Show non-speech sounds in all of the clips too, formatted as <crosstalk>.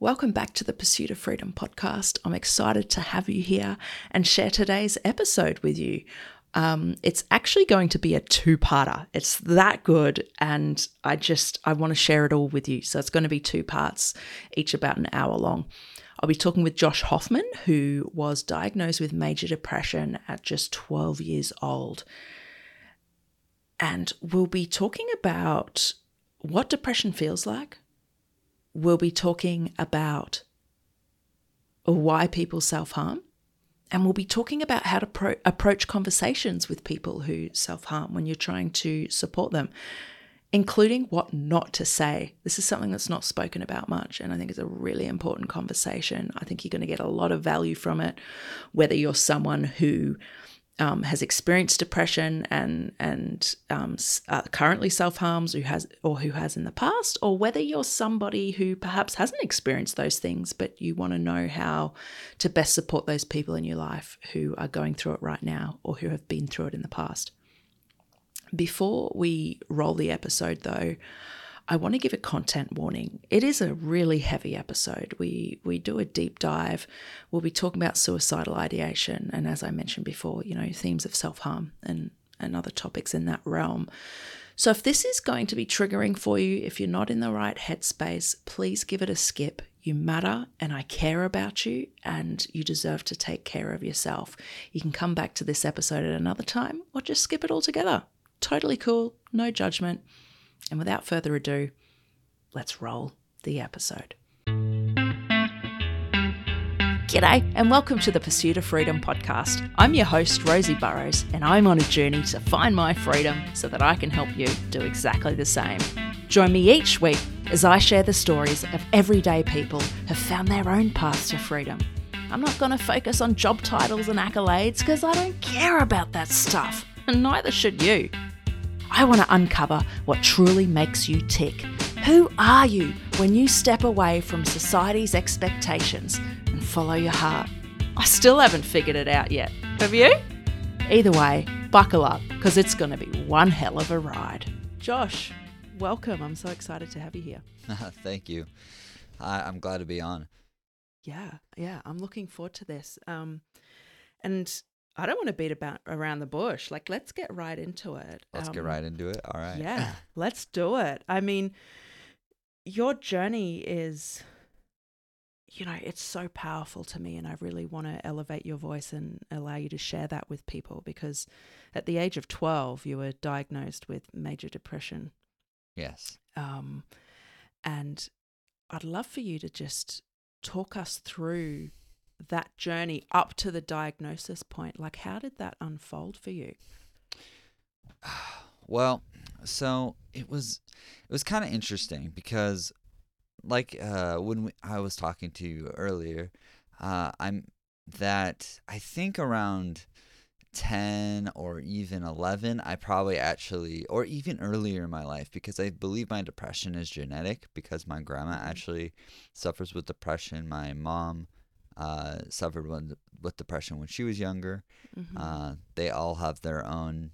Welcome back to the Pursuit of Freedom podcast. I'm excited to have you here and share today's episode with you. Um, it's actually going to be a two-parter. It's that good, and I just I want to share it all with you. So it's going to be two parts, each about an hour long. I'll be talking with Josh Hoffman, who was diagnosed with major depression at just 12 years old. And we'll be talking about what depression feels like. We'll be talking about why people self harm. And we'll be talking about how to pro- approach conversations with people who self harm when you're trying to support them, including what not to say. This is something that's not spoken about much, and I think it's a really important conversation. I think you're going to get a lot of value from it, whether you're someone who um, has experienced depression and and um, uh, currently self harms, who has or who has in the past, or whether you're somebody who perhaps hasn't experienced those things, but you want to know how to best support those people in your life who are going through it right now or who have been through it in the past. Before we roll the episode, though, I want to give a content warning. It is a really heavy episode. We we do a deep dive. We'll be talking about suicidal ideation and as I mentioned before, you know, themes of self-harm and and other topics in that realm. So if this is going to be triggering for you, if you're not in the right headspace, please give it a skip. You matter and I care about you and you deserve to take care of yourself. You can come back to this episode at another time or just skip it altogether. Totally cool, no judgment. And without further ado, let's roll the episode. G'day, and welcome to the Pursuit of Freedom podcast. I'm your host, Rosie Burrows, and I'm on a journey to find my freedom so that I can help you do exactly the same. Join me each week as I share the stories of everyday people who have found their own paths to freedom. I'm not going to focus on job titles and accolades because I don't care about that stuff, and <laughs> neither should you. I want to uncover what truly makes you tick. Who are you when you step away from society's expectations and follow your heart? I still haven't figured it out yet. Have you? Either way, buckle up because it's going to be one hell of a ride. Josh, welcome. I'm so excited to have you here. <laughs> Thank you. I, I'm glad to be on. Yeah, yeah, I'm looking forward to this. Um, and I don't want to beat about around the bush. Like, let's get right into it. Let's um, get right into it. All right. Yeah, let's do it. I mean, your journey is, you know, it's so powerful to me, and I really want to elevate your voice and allow you to share that with people because at the age of 12, you were diagnosed with major depression. Yes. Um, and I'd love for you to just talk us through that journey up to the diagnosis point like how did that unfold for you <sighs> well so it was it was kind of interesting because like uh when we, i was talking to you earlier uh i'm that i think around 10 or even 11 i probably actually or even earlier in my life because i believe my depression is genetic because my grandma mm-hmm. actually suffers with depression my mom uh, suffered with, with depression when she was younger. Mm-hmm. Uh, they all have their own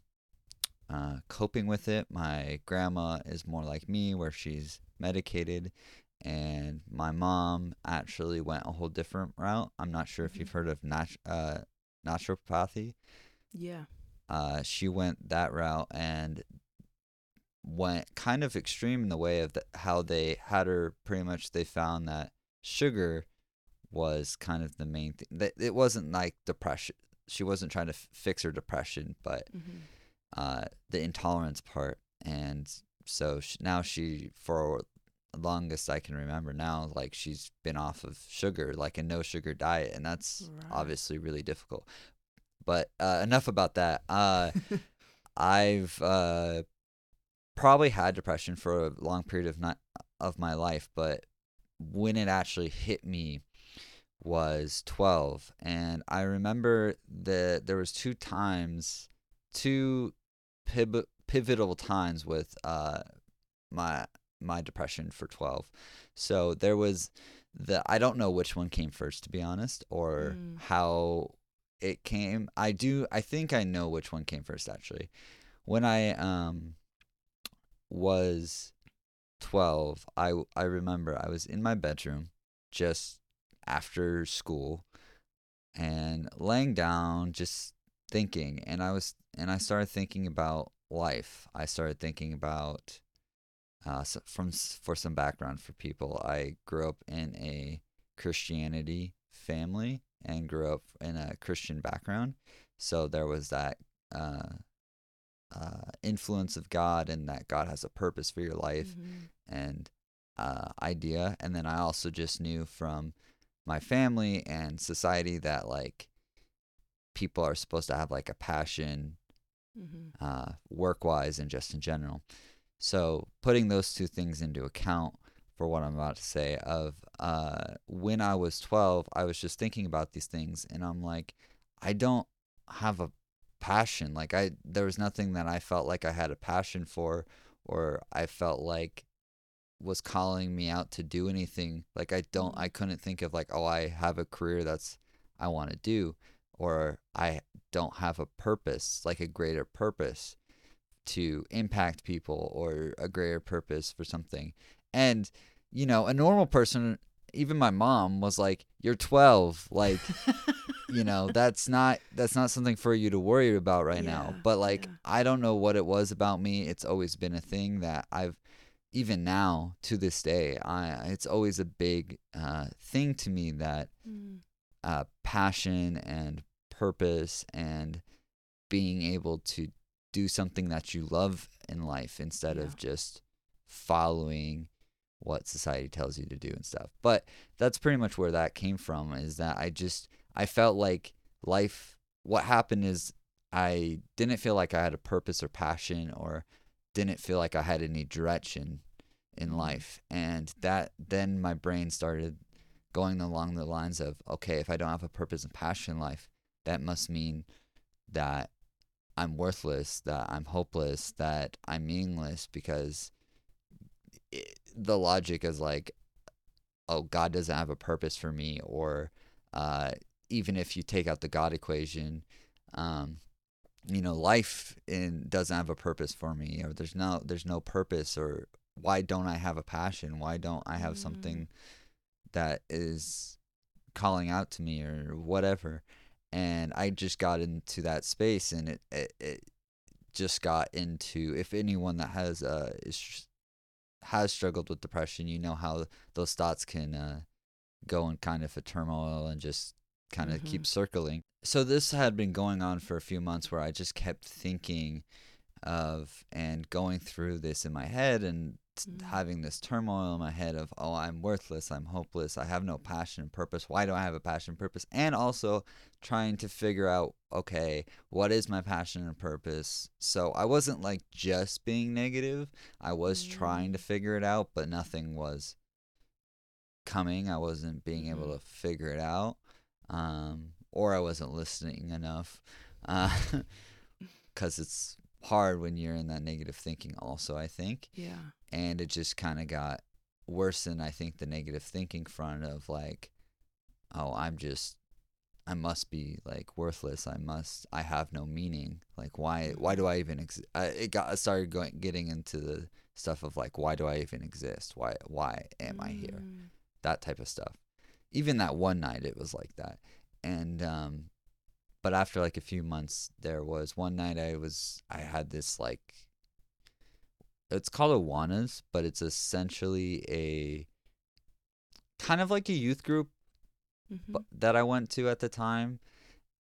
uh, coping with it. My grandma is more like me, where she's medicated, and my mom actually went a whole different route. I'm not sure mm-hmm. if you've heard of nat- uh, naturopathy. Yeah. Uh, she went that route and went kind of extreme in the way of the, how they had her pretty much they found that sugar was kind of the main thing. It wasn't like depression. She wasn't trying to f- fix her depression, but mm-hmm. uh, the intolerance part. And so she, now she, for longest I can remember now, like she's been off of sugar, like a no sugar diet, and that's right. obviously really difficult. But uh, enough about that. Uh, <laughs> I've uh, probably had depression for a long period of not of my life, but when it actually hit me was 12 and i remember that there was two times two pib- pivotal times with uh my my depression for 12 so there was the i don't know which one came first to be honest or mm. how it came. I do i think i know which one came first actually. When i um was 12 i i remember i was in my bedroom just after school and laying down just thinking and I was and I started thinking about life. I started thinking about uh, from for some background for people. I grew up in a Christianity family and grew up in a Christian background, so there was that uh, uh, influence of God and that God has a purpose for your life Mhm. and uh, idea. And then I also just knew from my family and society that like people are supposed to have like a passion Mhm. uh, work wise and just in general. So putting those two things into account for what I'm about to say of uh, when I was 12, I was just thinking about these things and I'm like, I don't have a passion. Like I, there was nothing that I felt like I had a passion for or I felt like was calling me out to do anything. Like I don't, Mhm. I couldn't think of like, oh, I have a career that's I want to do or I don't have a purpose, like a greater purpose to impact people or a greater purpose for something. And, you know, a normal person, even my mom was like, You're 12. Like, you know, <laughs> that's not that's not something for you to worry about right now. But like yeah. I don't know what it was about me. It's always been a thing that I've even now to this day, I it's always a big uh, thing to me that Mm. uh, passion and purpose and being able to do something that you love in life instead Yeah. of just following what society tells you to do and stuff. But that's pretty much where that came from is that I just I felt like life what happened is I didn't feel like I had a purpose or passion or didn't feel like I had any direction in Mhm. life and that then my brain started going along the lines of okay if i don't have a purpose and passion in life that must mean that i'm worthless that i'm hopeless that i'm meaningless because it, the logic is like oh god doesn't have a purpose for me or uh, even if you take out the god equation um, you know life in doesn't have a purpose for me or there's no there's no purpose or why don't i have a passion why don't i have Mm. something that is calling out to me or whatever and i just got into that space and it it, it just got into if anyone that has uh is has struggled with depression you know how those thoughts can uh go in kind of a turmoil and just kind of keep circling so this had been going on for a few months where i just kept thinking of and going through this in my head and t- Mm. having this turmoil in my head of oh i'm worthless i'm hopeless i have no passion and purpose why do i have a passion and purpose and also trying to figure out okay what is my passion and purpose so i wasn't like just being negative i was trying to Mm. figure it out but nothing was coming i wasn't being able Mhm. to figure it out um, or i wasn't listening enough <laughs> because it's hard when you're in that negative thinking also i think Yeah. and it just kind of got worse than I think the negative thinking front of like, oh, I'm just, I must be like worthless. I must, I have no meaning. Like, why, why do I even exist? I, it got, I started going, getting into the stuff of like, why do I even exist? Why, why am I here? Mm. That type of stuff. Even that one night, it was like that. And, um, but after like a few months, there was one night I was, I had this like, it's called Awanas, but it's essentially a kind of like a youth group Mhm. bu- that I went to at the time,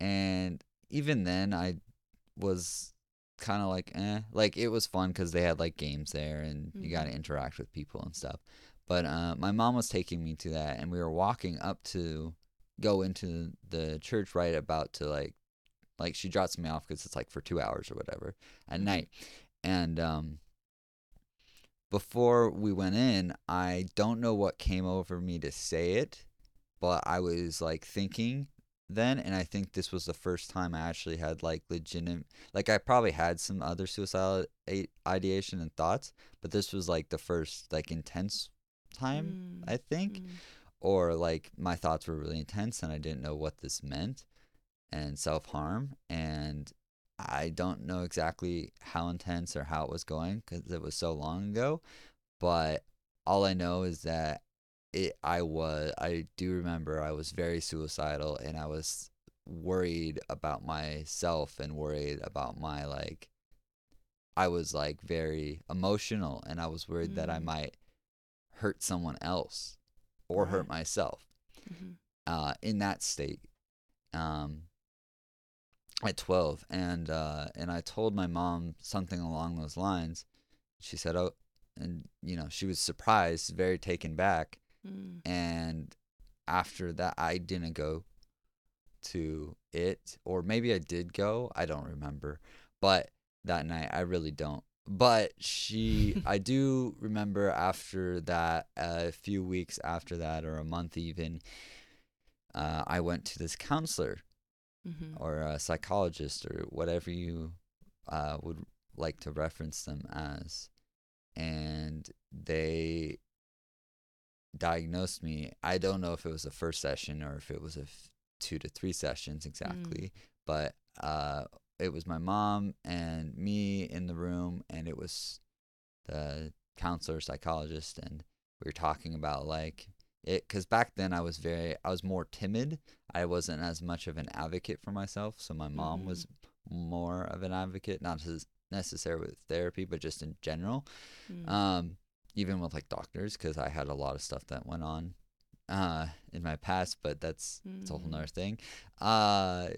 and even then I was kind of like eh, like it was fun because they had like games there and you got to interact with people and stuff. But uh, my mom was taking me to that, and we were walking up to go into the church right about to like like she drops me off because it's like for two hours or whatever at Mhm. night, and um before we went in, I don't know what came over me to say it, but I was like thinking then, and I think this was the first time I actually had like legitimate, like I probably had some other suicidal ideation and thoughts, but this was like the first like intense time, Mm. I think, Mm. or like my thoughts were really intense and I didn't know what this meant and self harm. And I don't know exactly how intense or how it was going because it was so long ago. But all I know is that it I was I do remember I was very suicidal and I was worried about myself and worried about my like I was like very emotional and I was worried that I Mm. might hurt someone else or hurt Right. myself hmm uh, in that state um, at 12 and uh, and I told my mom something along those lines. She said oh and you know she was surprised very taken back. Mm. and after that I didn't go to it or maybe I did go I don't remember. But that night I really don't but she <laughs> I do remember after that a few weeks after that or a month even uh, I went to this counselor hmm or a psychologist or whatever you uh, would like to reference them as. And they diagnosed me. I don't know if it was the first session or if it was a f- two to three sessions exactly, but uh, it was my mom and me in the room, and it was the counselor psychologist, and we were talking about like it because back then I was very I was more timid. I wasn't as much of an advocate for myself, so my mom Mhm. was more of an advocate, not as necessarily with therapy, but just in general. Mm. Um, even with like doctors, because I had a lot of stuff that went on uh in my past, but that's it's a whole Mm. nother thing. Uh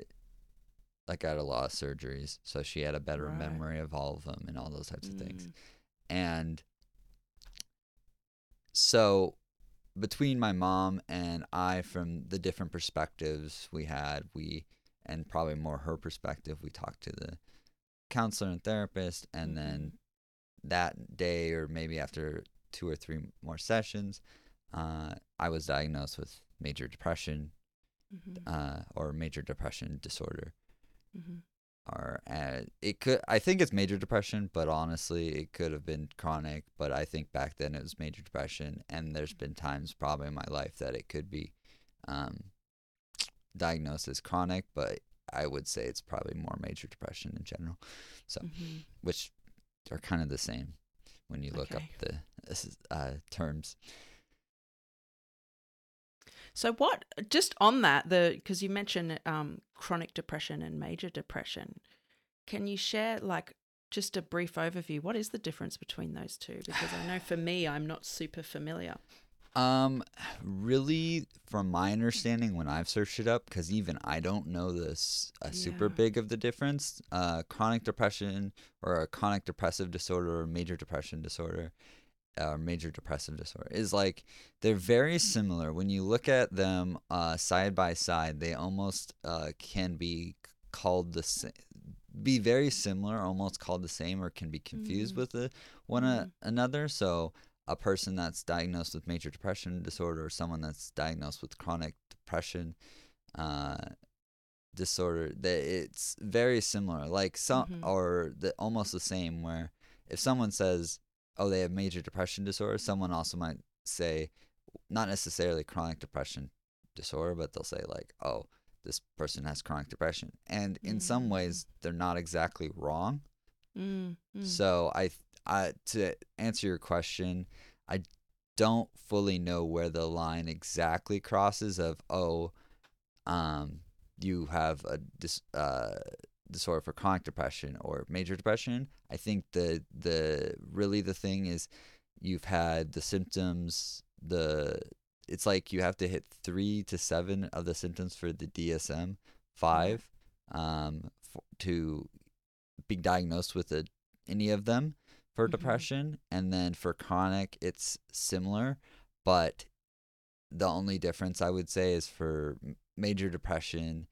like I had a lot of surgeries, so she had a better Right. memory of all of them and all those types of things. Mm. And so between my mom and I from the different perspectives we had, we and probably more her perspective, we talked to the counselor and therapist and then that day or maybe after two or three more sessions, uh, I was diagnosed with major depression Mhm. uh, or major depression disorder Mhm. or uh, it could i think it's major depression but honestly it could have been chronic but i think back then it was major depression and there's been times probably in my life that it could be um, diagnosed as chronic but i would say it's probably more major depression in general so Mhm. which are kind of the same when you look Okay. up the uh, terms So what? Just on that, the because you mentioned um, chronic depression and major depression, can you share like just a brief overview? What is the difference between those two? Because I know for me, I'm not super familiar. Um, really, from my understanding, when I've searched it up, because even I don't know this uh, super Yeah. big of the difference. Uh, chronic depression or a chronic depressive disorder or major depression disorder, or major depressive disorder is like they're very similar. When you look at them uh, side by side, they almost uh, can be called the same. Be very similar, almost called the same, or can be confused Mm. with the one a- Mm. another. So, a person that's diagnosed with major depression disorder or someone that's diagnosed with chronic depression uh, disorder that it's very similar like some Mhm. or the almost the same where if someone says oh they have major depression disorder. Someone also might say not necessarily chronic depression disorder but they'll say like oh this person has chronic depression. And in some Mm. ways they're not exactly wrong. Mm, mm, so I, I to answer your question, I don't fully know where the line exactly crosses of oh, um, you have a dis, uh, disorder for chronic depression or major depression. I think the the really the thing is you've had the symptoms the it's like you have to hit three to seven of the symptoms for the DSM five um, f to be diagnosed with a, any of them for Mhm. depression and then for chronic it's similar but the only difference i would say is for major depression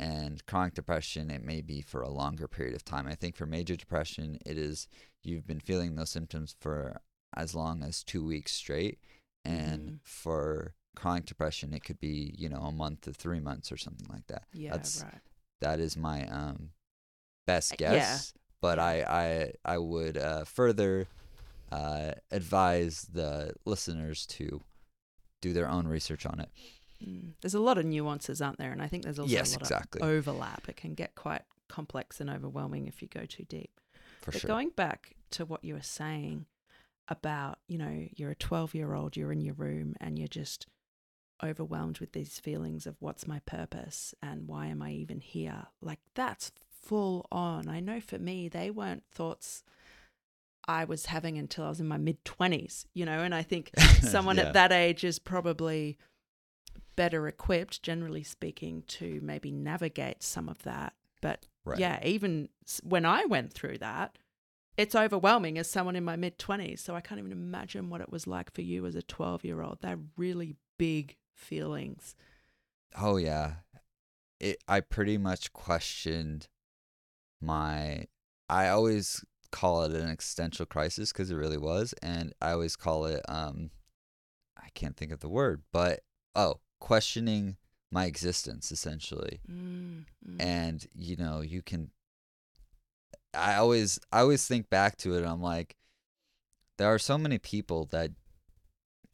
and chronic depression it may be for a longer period of time i think for major depression it is you've been feeling those symptoms for as long as two weeks straight and Mhm. for chronic depression it could be you know a month to three months or something like that yeah, that's- right. that is my um best Uh, guess yeah. but I, I i would uh, further uh, advise the listeners to do their own research on it Mm. There's a lot of nuances, aren't there? And I think there's also yes a lot exactly of overlap. It can get quite complex and overwhelming if you go too deep. for but sure going back to what you were saying about, you know, you're a 12 year old, you're in your room and you're just overwhelmed with these feelings of what's my purpose and why am I even here? Like that's full on. I know for me, they weren't thoughts I was having until I was in my mid 20s, you know, and I think <laughs> someone Yeah. at that age is probably better equipped, generally speaking, to maybe navigate some of that. But Right. yeah, even when I went through that, it's overwhelming as someone in my mid 20s. So I can't even imagine what it was like for you as a 12 year old. They're really big feelings. Oh yeah. It I pretty much questioned my I always call it an existential crisis cuz it really was and I always call it um I can't think of the word, but oh, questioning my existence essentially. Mm, mm. And you know, you can I always I always think back to it and I'm like there are so many people that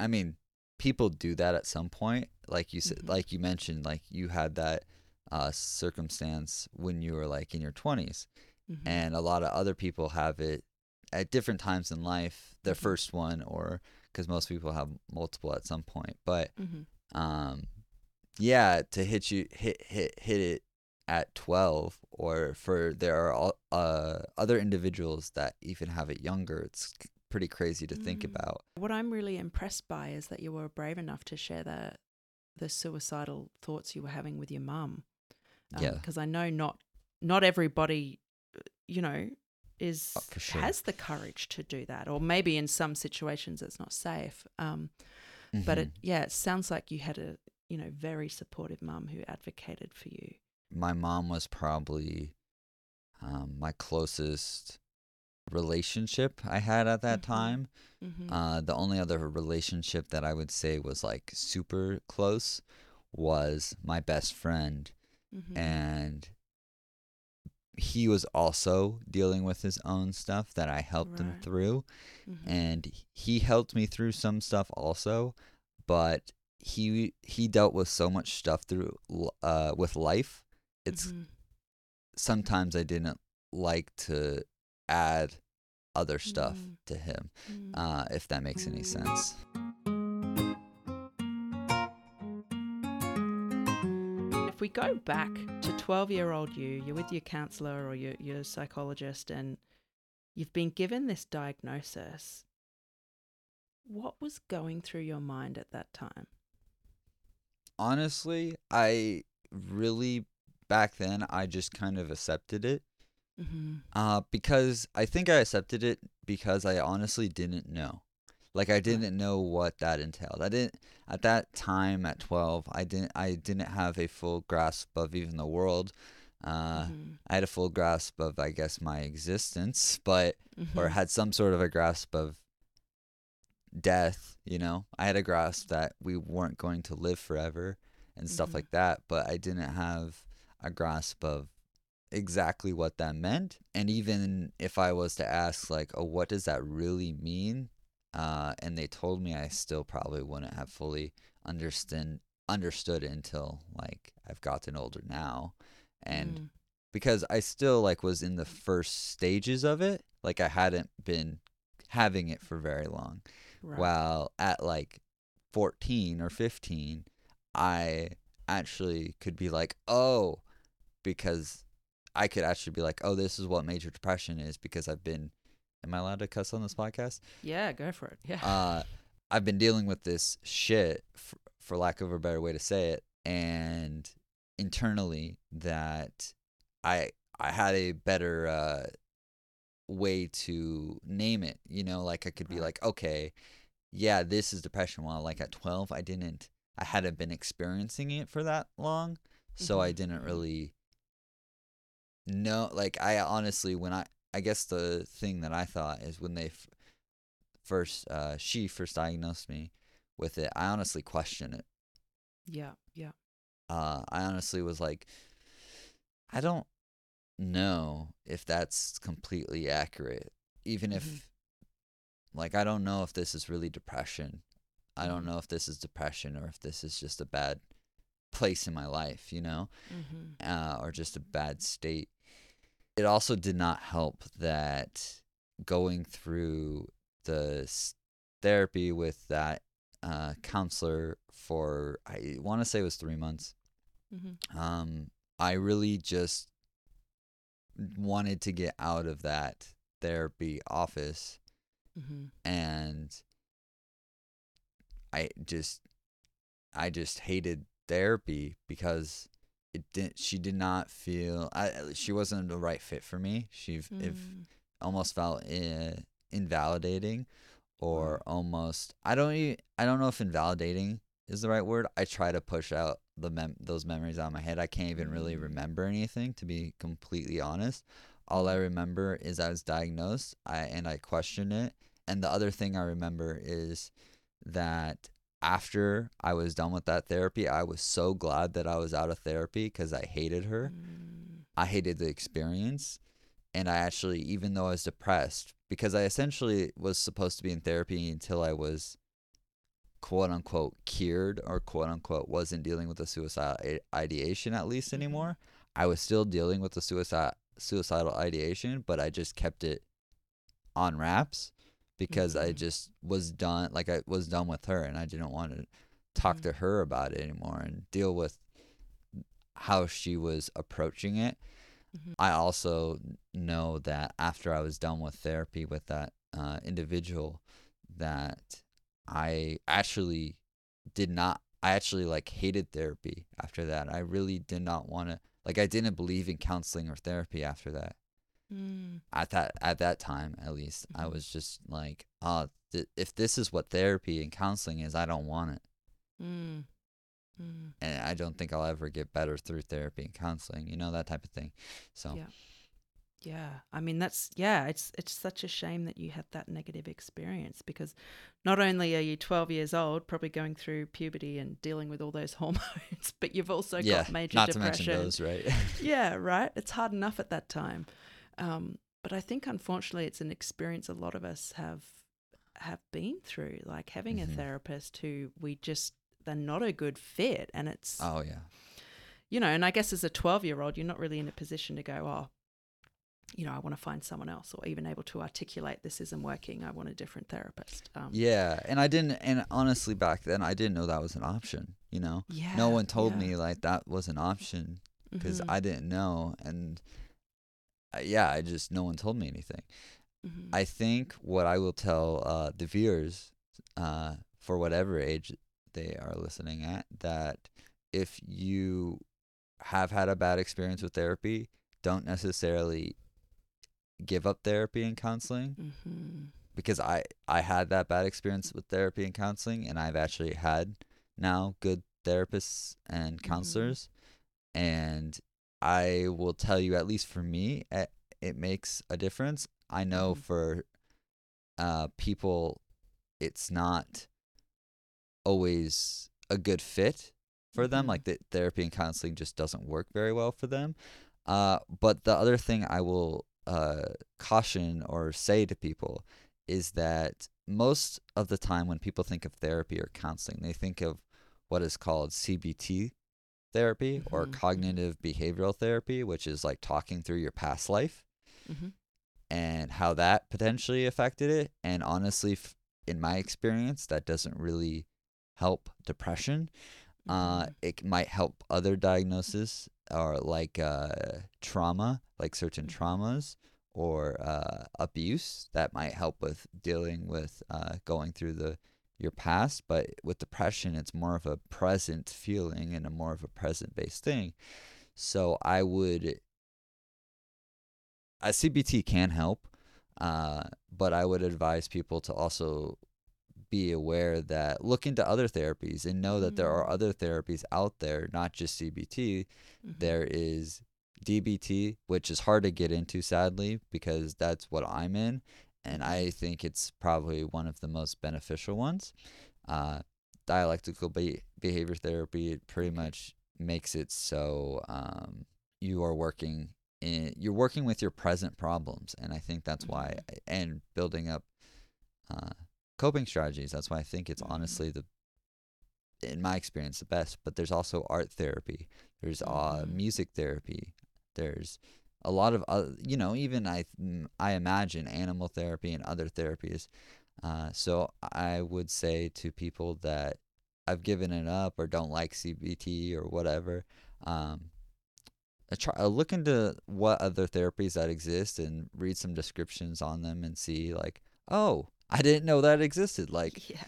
I mean, people do that at some point. Like you said, Mhm. like you mentioned, like you had that uh, circumstance when you were like in your 20s, Mhm. and a lot of other people have it at different times in life. Their Mhm. first one, or because most people have multiple at some point. But Mhm. Um, yeah, to hit you hit hit hit it at 12, or for there are al- uh, other individuals that even have it younger. It's pretty crazy to think Mm. about. What I'm really impressed by is that you were brave enough to share the the suicidal thoughts you were having with your mum. Yeah. Because I know not not everybody, uh, you know, is Oh, sure. has the courage to do that, or maybe in some situations it's not safe. Um, but it Mhm. yeah, it sounds like you had a you know very supportive mum who advocated for you. my mom was probably um, my closest relationship I had at that Mhm. time. Mm-hmm. Uh, the only other relationship that I would say was like super close was my best friend, mm-hmm. and he was also dealing with his own stuff that I helped him through, mm-hmm. and he helped me through some stuff also, but he he dealt with so much stuff through uh with life. It's Mhm. sometimes I didn't like to add other stuff Mm. to him, Mm. uh, if that makes any sense. We go back to 12 year old you, you're with your counselor or your, your psychologist, and you've been given this diagnosis, what was going through your mind at that time? Honestly, I really back then I just kind of accepted it. Mm-hmm. Uh, because I think I accepted it because I honestly didn't know. Like I didn't know what that entailed. I didn't at that time at 12, I didn't I didn't have a full grasp of even the world. Uh mm-hmm. I had a full grasp of I guess my existence, <laughs> but or Mhm. had some sort of a grasp of death, you know. I had a grasp that we weren't going to live forever and stuff Mhm. like that, but I didn't have a grasp of exactly what that meant. And even if I was to ask like, "Oh, what does that really mean?" Uh and they told me I still probably wouldn't have fully understand understood until like I've gotten older now. And Mm. because I still like was in the first stages of it. Like I hadn't been having it for very long. right. While at like 14 or 15, I actually could be like, "Oh," because I could actually be like, "Oh, this is what major depression is because I've been Am I allowed to cuss on this podcast? Yeah, go for it. Yeah. uh, I've been dealing with this shit, for, for lack of a better way to say it, and internally that I I had a better uh, way to name it. You know, like I could be like, okay, yeah, this is depression. While like at twelve, I didn't, I hadn't been experiencing it for that long, so I Mhm, didn't mhm. really know. Like I honestly, when I I guess the thing that I thought is when they f- first uh she first diagnosed me with it, I honestly questioned it. yeah, yeah. Uh I honestly was like I don't know if that's completely accurate. Even if Mhm. like I don't know if this is really depression. I don't Mhm. know if this is depression or if this is just a bad place in my life, you know? Mm-hmm. uh, or just a bad state. It also did not help that going through the therapy with that uh, counselor for I want to say it was three months. Mm-hmm. Um, I really just wanted to get out of that therapy office Mm-hmm. and I just I just hated therapy because it didn't she did not feel I she wasn't the right fit for me. She if Mm. almost felt uh, invalidating or almost I don't e- I don't know if invalidating is the right word. I try to push out the mem- those memories out of my head. I can't even really Mm. remember anything to be completely honest. All I remember is I was diagnosed, I and I questioned it. And the other thing I remember is that after I was done with that therapy, I was so glad that I was out of therapy because I hated her. Mm. I hated the experience. And I actually, even though I was depressed, because I essentially was supposed to be in therapy until I was quote unquote cured or quote unquote wasn't dealing with the suicidal ideation at least Mhm. anymore. I was still dealing with the suicide suicidal ideation, but I just kept it on wraps because I Mhm. just was done like I was done with her and I didn't want to talk Mhm. to her about it anymore and deal with how she was approaching it. Mhm. I also know that after I was done with therapy with that uh, individual, that I actually did not. I actually like hated therapy after that. I really did not want to. Like I didn't believe in counseling or therapy after that. Mm. At that at that time, at least, I Mhm. was just like, oh, th- if this is what therapy and counseling is, I don't want it Mm. Mm. and I don't think I'll ever get better through therapy and counseling, you know, that type of thing. So, Yeah. Yeah, I mean that's yeah, it's it's such a shame that you had that negative experience because not only are you 12 years old, probably going through puberty and dealing with all those <laughs> hormones, but you've also yeah, got major not to depression. mention those, right? yeah, <laughs> right. It's hard enough at that time. Um, but I think unfortunately it's an experience a lot of us have have been through, like having Mhm. a therapist who we just they're not a good fit and it's oh yeah, you know, and I guess as a 12 year old, you're not really in a position to go, oh, you know, I want to find someone else or even able to articulate this isn't working. I want a different therapist. Um, yeah. And I didn't, and honestly, back then, I didn't know that was an option. You know, yeah. no one told yeah. me like that was an option because Mhm, I didn't know, and yeah, I just no one told me anything. mhm, I think what I will tell uh, the viewers, uh, for whatever age they are listening at, that if you have had a bad experience with therapy, don't necessarily give up therapy and counseling mhm, because I I had that bad experience with therapy and counseling, and I've actually had now good therapists and counselors, and I will tell you at least for me, it, it makes a difference. I know Mhm. for uh, people, it's not always a good fit for them. Mhm. Like the therapy and counseling just doesn't work very well for them. Uh, but the other thing I will uh, caution or say to people is that most of the time when people think of therapy or counseling, they think of what is called CBT therapy or Mhm, mhm. cognitive behavioral therapy, which is like talking through your past life mhm, and how that potentially affected it. And honestly, f- in my experience, that doesn't really help depression. Uh, mhm, it might help other diagnoses or like uh, trauma, like certain Mhm. traumas or uh, abuse that might help with dealing with uh, going through the your past. But with depression, it's more of a present feeling and a more of a present based thing. So I would, a CBT can help, uh, but I would advise people to also be aware that look into other therapies and know that there are other therapies out there, not just CBT. mhm, There is DBT, which is hard to get into, sadly, because that's what I'm in. And I think it's probably one of the most beneficial ones. Uh, dialectical be- behavior therapy, it pretty much makes it so um, you are working in, you're working with your present problems. And I think that's why, and building up uh, coping strategies. That's why I think it's Mhm. honestly the, in my experience, the best. But there's also art therapy. There's uh, Mhm. music therapy. There's a lot of other, you know, even I mm, I imagine animal therapy and other therapies. Uh, so I would say to people that I've given it up or don't like CBT or whatever, um, try look into what other therapies that exist and read some descriptions on them and see like, oh, I didn't know that existed. Like, <laughs> Yeah.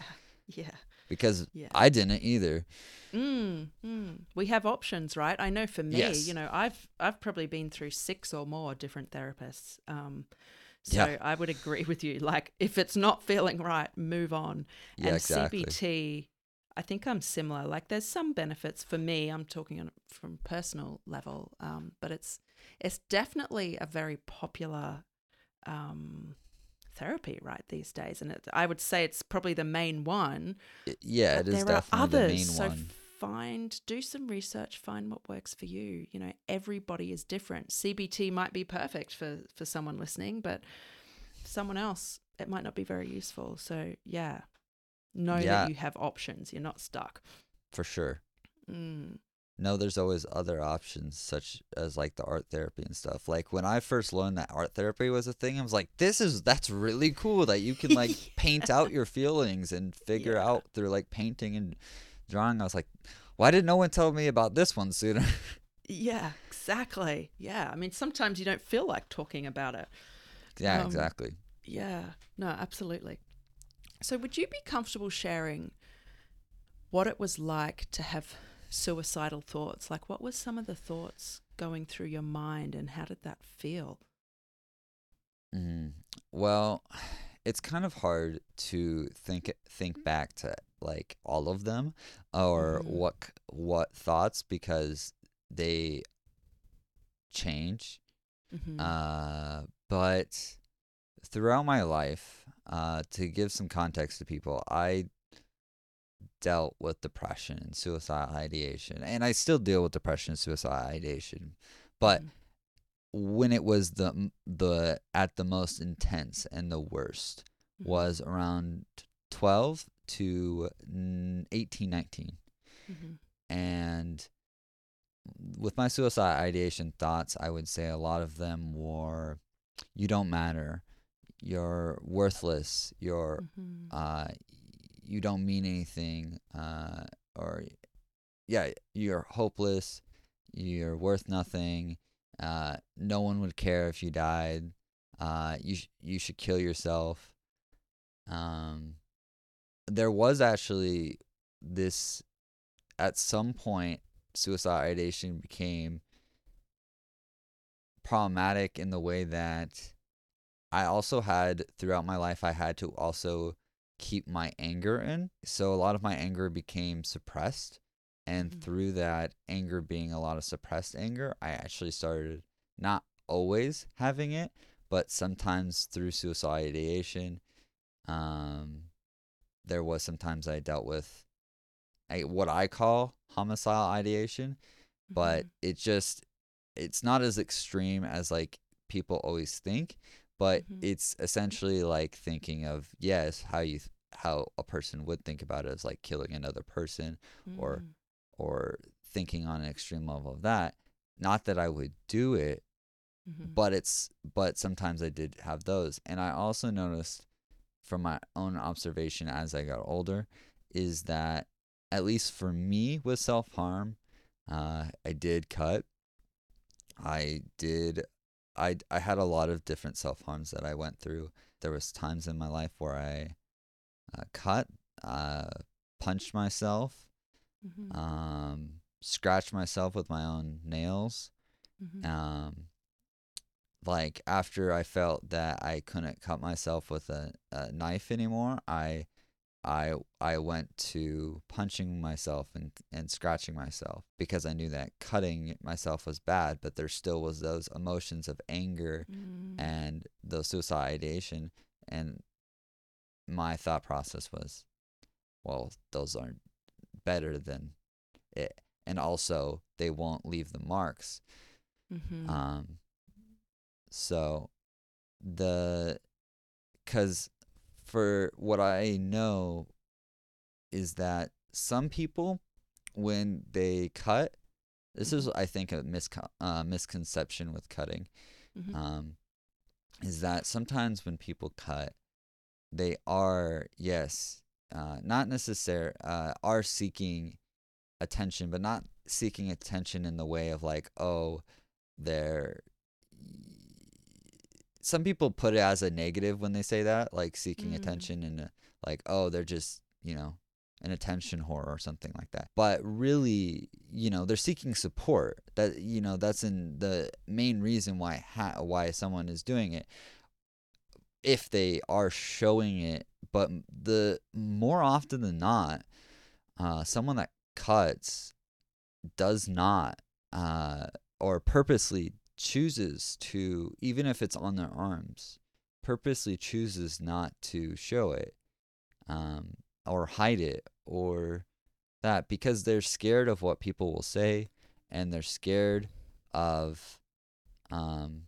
Yeah. Because Yeah. I didn't either. Mm, mm. We have options, right? I know for me, Yes. you know, I've I've probably been through six or more different therapists. Um, so Yeah. I would agree with you. Like, if it's not feeling right, move on. Yeah, and exactly. CBT, I think I'm similar. Like, there's some benefits for me. I'm talking on from personal level, um, but it's it's definitely a very popular um, therapy right these days, and it, I would say it's probably the main one. Yeah, it is there are definitely others. the main so one. find, do some research, find what works for you. You know, everybody is different. CBT might be perfect for for someone listening, but someone else, it might not be very useful. So yeah, know Yeah. that you have options. You're not stuck. for sure. Mm. No, there's always other options, such as like the art therapy and stuff. Like when I first learned that art therapy was a thing, I was like, "This is that's really cool that you can like <laughs> paint out your feelings and figure Yeah. out through like painting and drawing." I was like, "Why did no one tell me about this one sooner?" <laughs> Yeah, exactly. Yeah, I mean, sometimes you don't feel like talking about it. yeah, Um, exactly. Yeah, no, absolutely. So, would you be comfortable sharing what it was like to have suicidal thoughts? Like, what was some of the thoughts going through your mind, and how did that feel? Mm. Well, it's kind of hard to think think back to like all of them or Mhm. what what thoughts because they change. hmm Uh, but throughout my life, uh, to give some context to people, I dealt with depression and suicidal ideation, and I still deal with depression and suicidal ideation. But when it was the the at the most intense and the worst Mm-hmm. was around 12 to mm, 18 19 hmm and with my suicide ideation thoughts i would say a lot of them were you don't matter. You're worthless. You're hmm uh you don't mean anything uh or yeah you're hopeless you're worth nothing uh no one would care if you died uh you sh- you should kill yourself. Um there was actually this at some point suicide ideation became problematic in the way that I also had throughout my life I had to also keep my anger in. So a lot of my anger became suppressed and Mhm. through that anger being a lot of suppressed anger, I actually started not always having it, but sometimes through suicidal ideation um there was sometimes I dealt with I, what I call homicidal ideation, but it just it's not as extreme as like people always think but Mhm. it's essentially like thinking of yes how you th- how a person would think about it as like killing another person or- Mm. or thinking on an extreme level of that not that i would do it Mhm. but it's but sometimes i did have those and i also noticed from my own observation as i got older is that at least for me with self-harm uh, i did cut i did I, I had a lot of different self-harms that i went through there was times in my life where i uh, cut uh, punched myself Mhm. um, scratched myself with my own nails Mhm. um like after i felt that i couldn't cut myself with a, a knife anymore i i i went to punching myself and and scratching myself because i knew that cutting myself was bad but there still was those emotions of anger Mm. and the suicide ideation and my thought process was well those aren't better than it and also they won't leave the marks Mhm. um, so the because for what I know is that some people when they cut, this is I think a uh, misconception with cutting, Mhm. um, is that sometimes when people cut, they are yes, uh, not necessary uh, are seeking attention, but not seeking attention in the way of like, oh, they're. Some people put it as a negative when they say that, like seeking Mm. attention and uh, like, oh, they're just you know an attention whore or something like that. But really, you know, they're seeking support. That you know, that's in the main reason why ha- why someone is doing it. If they are showing it, but the more often than not, uh, someone that cuts does not uh, or purposely chooses to, even if it's on their arms, purposely chooses not to show it um, or hide it or that because they're scared of what people will say and they're scared of um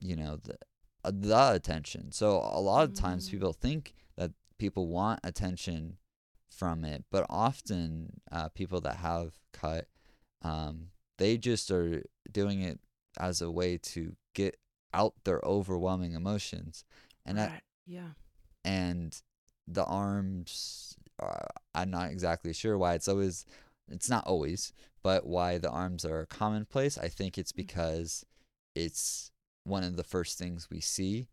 you know the uh, the attention so a lot of times Mm. people think that people want attention from it but often uh, people that have cut um they just are doing it as a way to get out their overwhelming emotions and right. yeah. and the arms uh, i'm not exactly sure why it's always it's not always but why the arms are commonplace i think it's Mhm. because it's one of the first things we see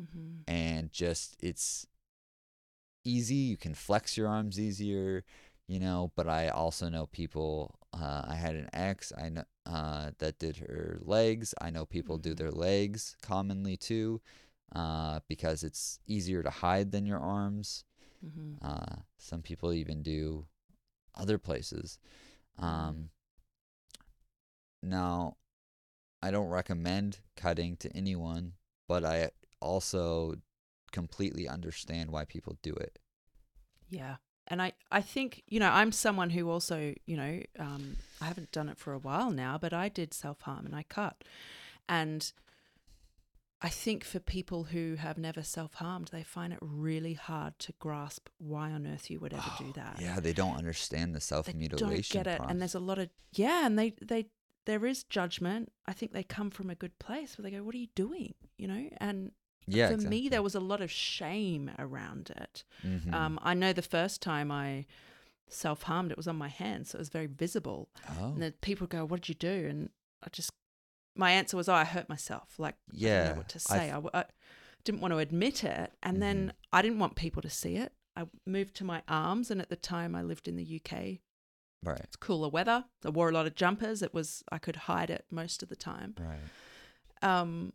Mm-hmm. and just it's easy you can flex your arms easier you know but i also know people uh, i had an ex i know uh, that did her legs i know people do Mhm. their legs commonly too uh, because it's easier to hide than your arms Mm-hmm. uh, some people even do other places. Um, now, I don't recommend cutting to anyone, but I also completely understand why people do it. Yeah. And I, I think, you know, I'm someone who also, you know, um, I haven't done it for a while now, but I did self harm and I cut. And I think for people who have never self harmed, they find it really hard to grasp why on earth you would ever do <sighs> that. Yeah, they don't understand the self-mutilation They don't get it. And there's a lot of, yeah, and they, they, there is judgment. I think they come from a good place where they go, what are you doing? You know? And yeah, for me, there was a lot of shame around it. hmm Um, I know the first time I self harmed, it was on my hand, so it was very visible. oh, And then people go, "What did you do?" And I just, my answer was, "Oh, I hurt myself." Like, I didn't Yeah, know what to say. I, I didn't want to admit it, and then Mhm. I didn't want people to see it. I moved to my arms, and at the time, I lived in the UK. right, It's cooler weather. I wore a lot of jumpers. It was I could hide it most of the time. right. Um,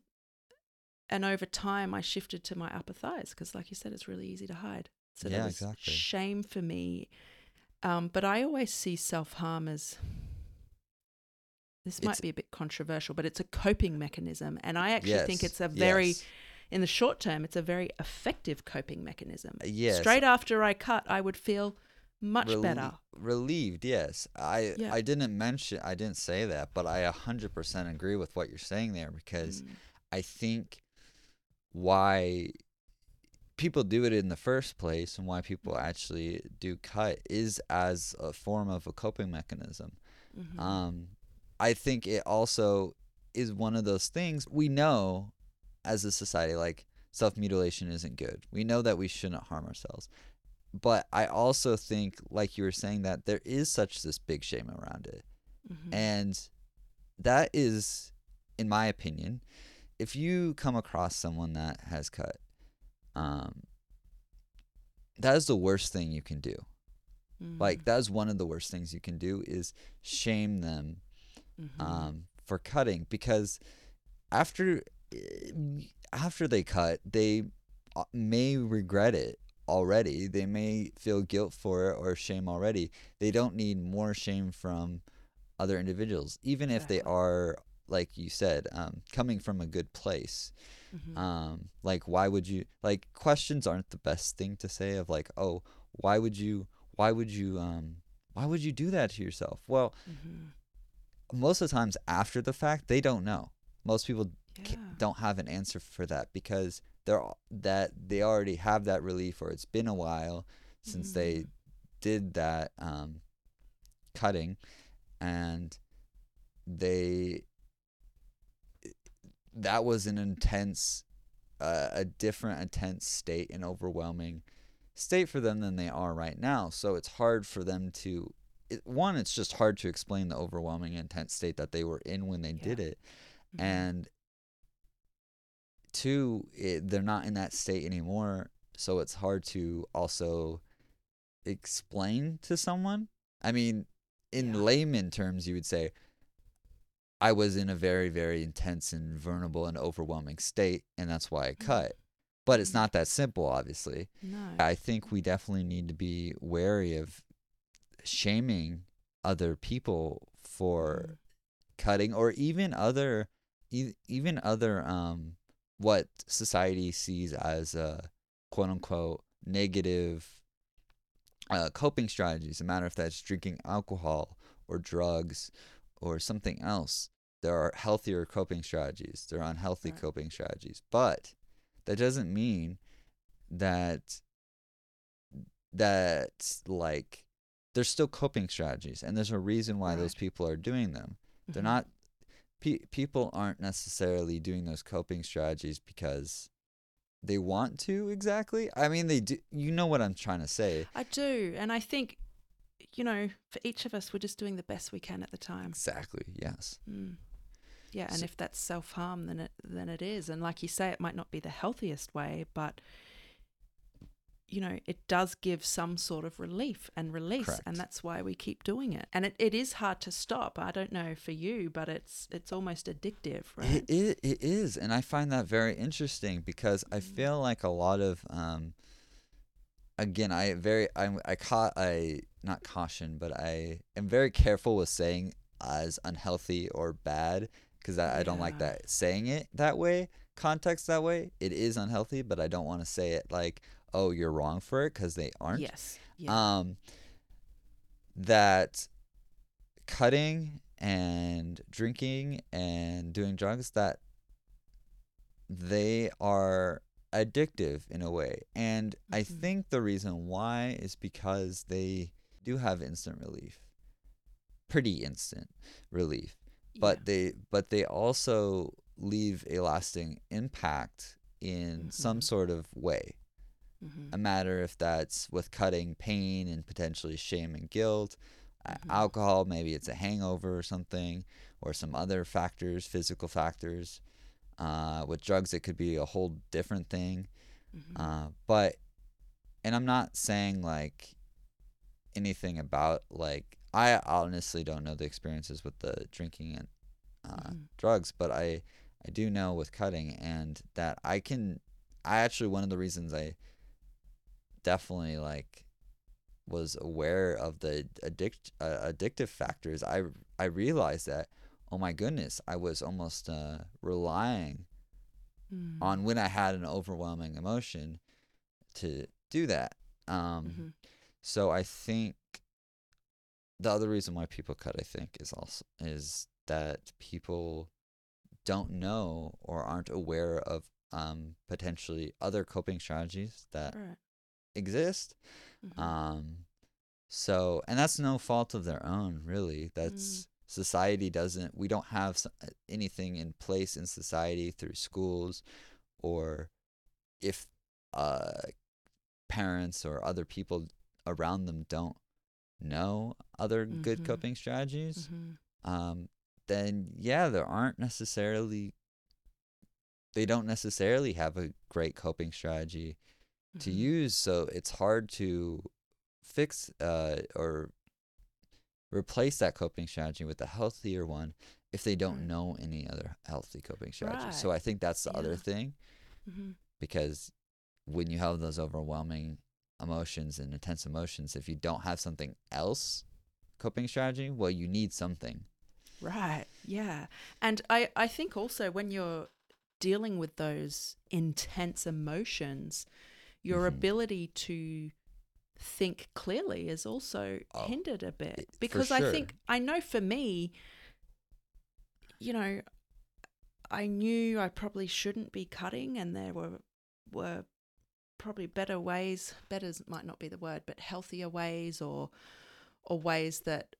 and over time, I shifted to my upper thighs because, like you said, it's really easy to hide. So Yeah, that was exactly. shame for me. Um, but I always see self harm as this might It's- be a bit controversial, but it's a coping mechanism, and I actually think it's a very, yes. in the short term, it's a very effective coping mechanism. Uh, yes. Straight after I cut, I would feel much Relie- better. Relieved, yes. I Yeah. I didn't mention I didn't say that, but I 100% agree with what you're saying there because Mm, I think why people do it in the first place and why people actually do cut is as a form of a coping mechanism. mhm. Um, I think it also is one of those things we know as a society, like self mutilation isn't good. We know that we shouldn't harm ourselves. But I also think, like you were saying, that there is such this big shame around it. Mhm. And that is, in my opinion, if you come across someone that has cut, um, that is the worst thing you can do. Like Mhm. that is one of the worst things you can do is shame them Mhm. um, for cutting because after eh, after they cut, they uh, may regret it already. They may feel guilt for it or shame already. They don't need more shame from other individuals, even if they are like you said, um, coming from a good place. Mhm. Um, like why would you like questions aren't the best thing to say of like, oh, why would you why would you um why would you do that to yourself? Well, Mhm. most of the times after the fact, they don't know. Most people Yeah. don't have an answer for that because they're that they already have that relief or it's been a while since they Mm. did that um, cutting and they that was an intense a, a different intense state and overwhelming state for them than they are right now. So it's hard for them to it, one it's just hard to explain the overwhelming intense state that they were in when they Yeah. did it Mhm. and two it, they're not in that state anymore so it's hard to also explain to someone i mean in Yeah. layman terms you would say i was in a very very intense and vulnerable and overwhelming state and that's why i Mhm. cut but it's Mhm. not that simple obviously no. i think we definitely need to be wary of shaming other people for Mm. cutting or even other e- even other um what society sees as uh quote unquote negative uh, coping strategies no matter if that's drinking alcohol or drugs or something else there are healthier coping strategies there are unhealthy Right. coping strategies. But that doesn't mean that that like there's still coping strategies and there's a reason why those people are doing them. They're Mhm. not pe- people aren't necessarily doing those coping strategies because they want to exactly. I mean they do you know what i'm trying to say. I do, and I think, you know, for each of us, we're just doing the best we can at the time. exactly yes Mm. Yeah, and So- if that's self harm, then it then it is. And like you say, it might not be the healthiest way, but you know, it does give some sort of relief and release, Correct. and that's why we keep doing it. And it, it is hard to stop. I don't know for you, but it's it's almost addictive, right? It, it, it is, and I find that very interesting because I Mm. feel like a lot of, um, again, I very, I, I caught, I not caution, but I am very careful with saying as unhealthy or bad because I, I don't like that saying it that way, context that way. It is unhealthy, but I don't want to say it like, oh, you're wrong for it because they aren't yes. Yeah. um that cutting and drinking and doing drugs that they are addictive in a way and i Mhm. think the reason why is because they do have instant relief pretty instant relief but they but they also leave a lasting impact in some Mhm. sort of way Mhm. a matter if that's with cutting pain and potentially shame and guilt uh, Mhm. alcohol maybe it's a hangover or something or some other factors physical factors uh, with drugs it could be a whole different thing Mhm. uh, but and i'm not saying like anything about like i honestly don't know the experiences with the drinking and uh, Mhm. drugs but i i do know with cutting and that i can i actually one of the reasons i definitely like was aware of the addict uh, addictive factors i i realized that oh my goodness i was almost uh, relying Mm. on when i had an overwhelming emotion to do that um Mhm. so i think the other reason why people cut i think is also is that people don't know or aren't aware of um potentially other coping strategies that Right. exist Mhm. um so and that's no fault of their own really that's society doesn't we don't have uh, anything in place in society through schools or if uh parents or other people around them don't know other good Mhm. coping strategies Mhm. um then yeah there aren't necessarily they don't necessarily have a great coping strategy to Mhm. use so it's hard to fix uh, or replace that coping strategy with a healthier one if they don't know any other healthy coping strategies so i think that's the other Yeah. thing Mhm. because when you have those overwhelming emotions and intense emotions if you don't have something else coping strategy well you need something Right. Yeah. And I, I think also when you're dealing with those intense emotions, your Mhm. ability to think clearly is also Oh, hindered a bit. Because I think, I know for me, you know, I knew I probably shouldn't be cutting, and there were, were probably better ways, better might not be the word, but healthier ways or, or ways that